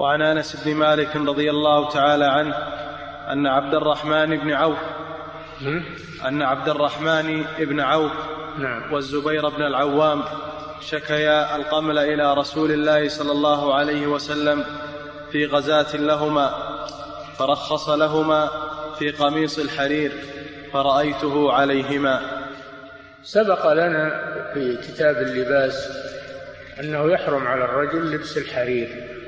وعن انس بن مالك رضي الله تعالى عنه ان عبد الرحمن بن عوف ان عبد الرحمن بن عوف نعم. والزبير بن العوام شكيا القمل إلى رسول الله صلى الله عليه وسلم في غزاة لهما فرخص لهما في قميص الحرير فرأيته عليهما. سبق لنا في كتاب اللباس أنه يحرم على الرجل لبس الحرير.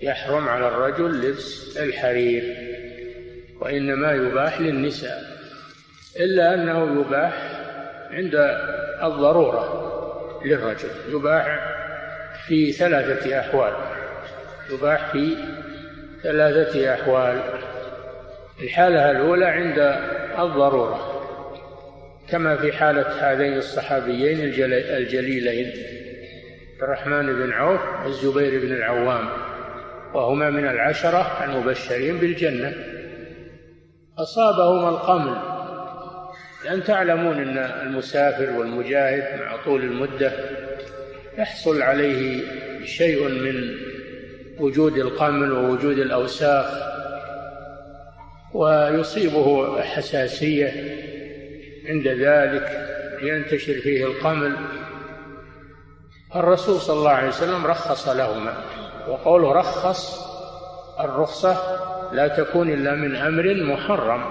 يحرم على الرجل لبس الحرير وإنما يباح للنساء إلا أنه يباح عند الضرورة للرجل يباح في ثلاثة أحوال يباح في ثلاثة أحوال. الحالة الأولى عند الضرورة كما في حالة هذين الصحابيين الجليلين الرحمن بن عوف والزبير بن العوام. وهما من العشرة المبشرين بالجنة. أصابهما القمل. لأن تعلمون أن المسافر والمجاهد مع طول المدة يحصل عليه شيء من وجود القمل ووجود الأوساخ ويصيبه حساسية عند ذلك ينتشر فيه القمل. الرسول صلى الله عليه وسلم رخص لهما. وقوله رخص الرخصة لا تكون إلا من أمر محرم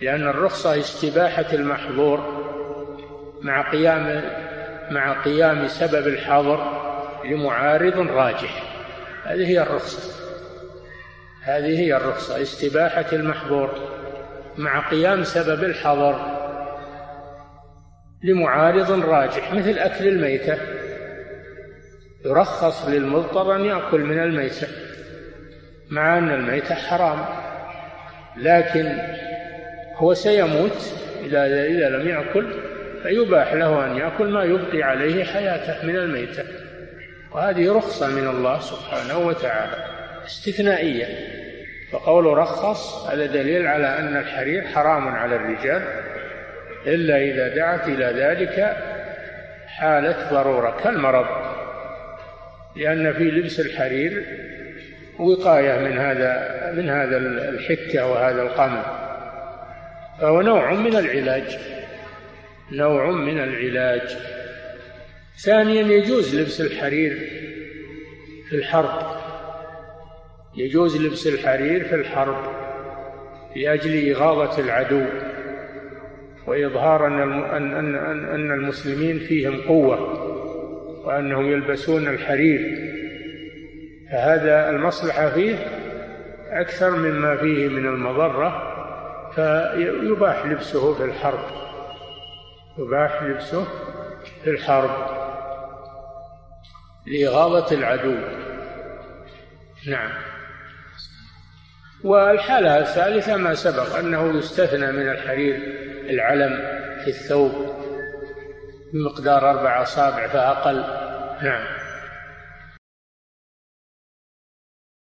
لأن الرخصة استباحة المحظور مع قيام مع قيام سبب الحظر لمعارض راجح. هذه هي الرخصة. هذه هي الرخصة استباحة المحظور مع قيام سبب الحظر لمعارض راجح مثل أكل الميتة. يرخص للمضطر أن يأكل من الميتة مع أن الميتة حرام. لكن هو سيموت إذا إذا لم يأكل فيباح له أن يأكل ما يبقي عليه حياته من الميتة. وهذه رخصة من الله سبحانه وتعالى استثنائية. فقوله رخص هذا دليل على أن الحرير حرام على الرجال إلا إذا دعت إلى ذلك حالة ضرورة كالمرض. لأن في لبس الحرير وقاية من هذا من هذا الحكة وهذا القمل فهو نوع من العلاج. نوع من العلاج. ثانيا يجوز لبس الحرير في الحرب. يجوز لبس الحرير في الحرب لأجل إغاظة العدو وإظهار أن أن أن المسلمين فيهم قوة. وأنهم يلبسون الحرير. فهذا المصلحة فيه أكثر مما فيه من المضرة فيباح لبسه في الحرب. يباح لبسه في الحرب. لإغاظة العدو. نعم. والحالة الثالثة ما سبق أنه يستثنى من الحرير العلم في الثوب. بمقدار أربع أصابع فأقل. نعم.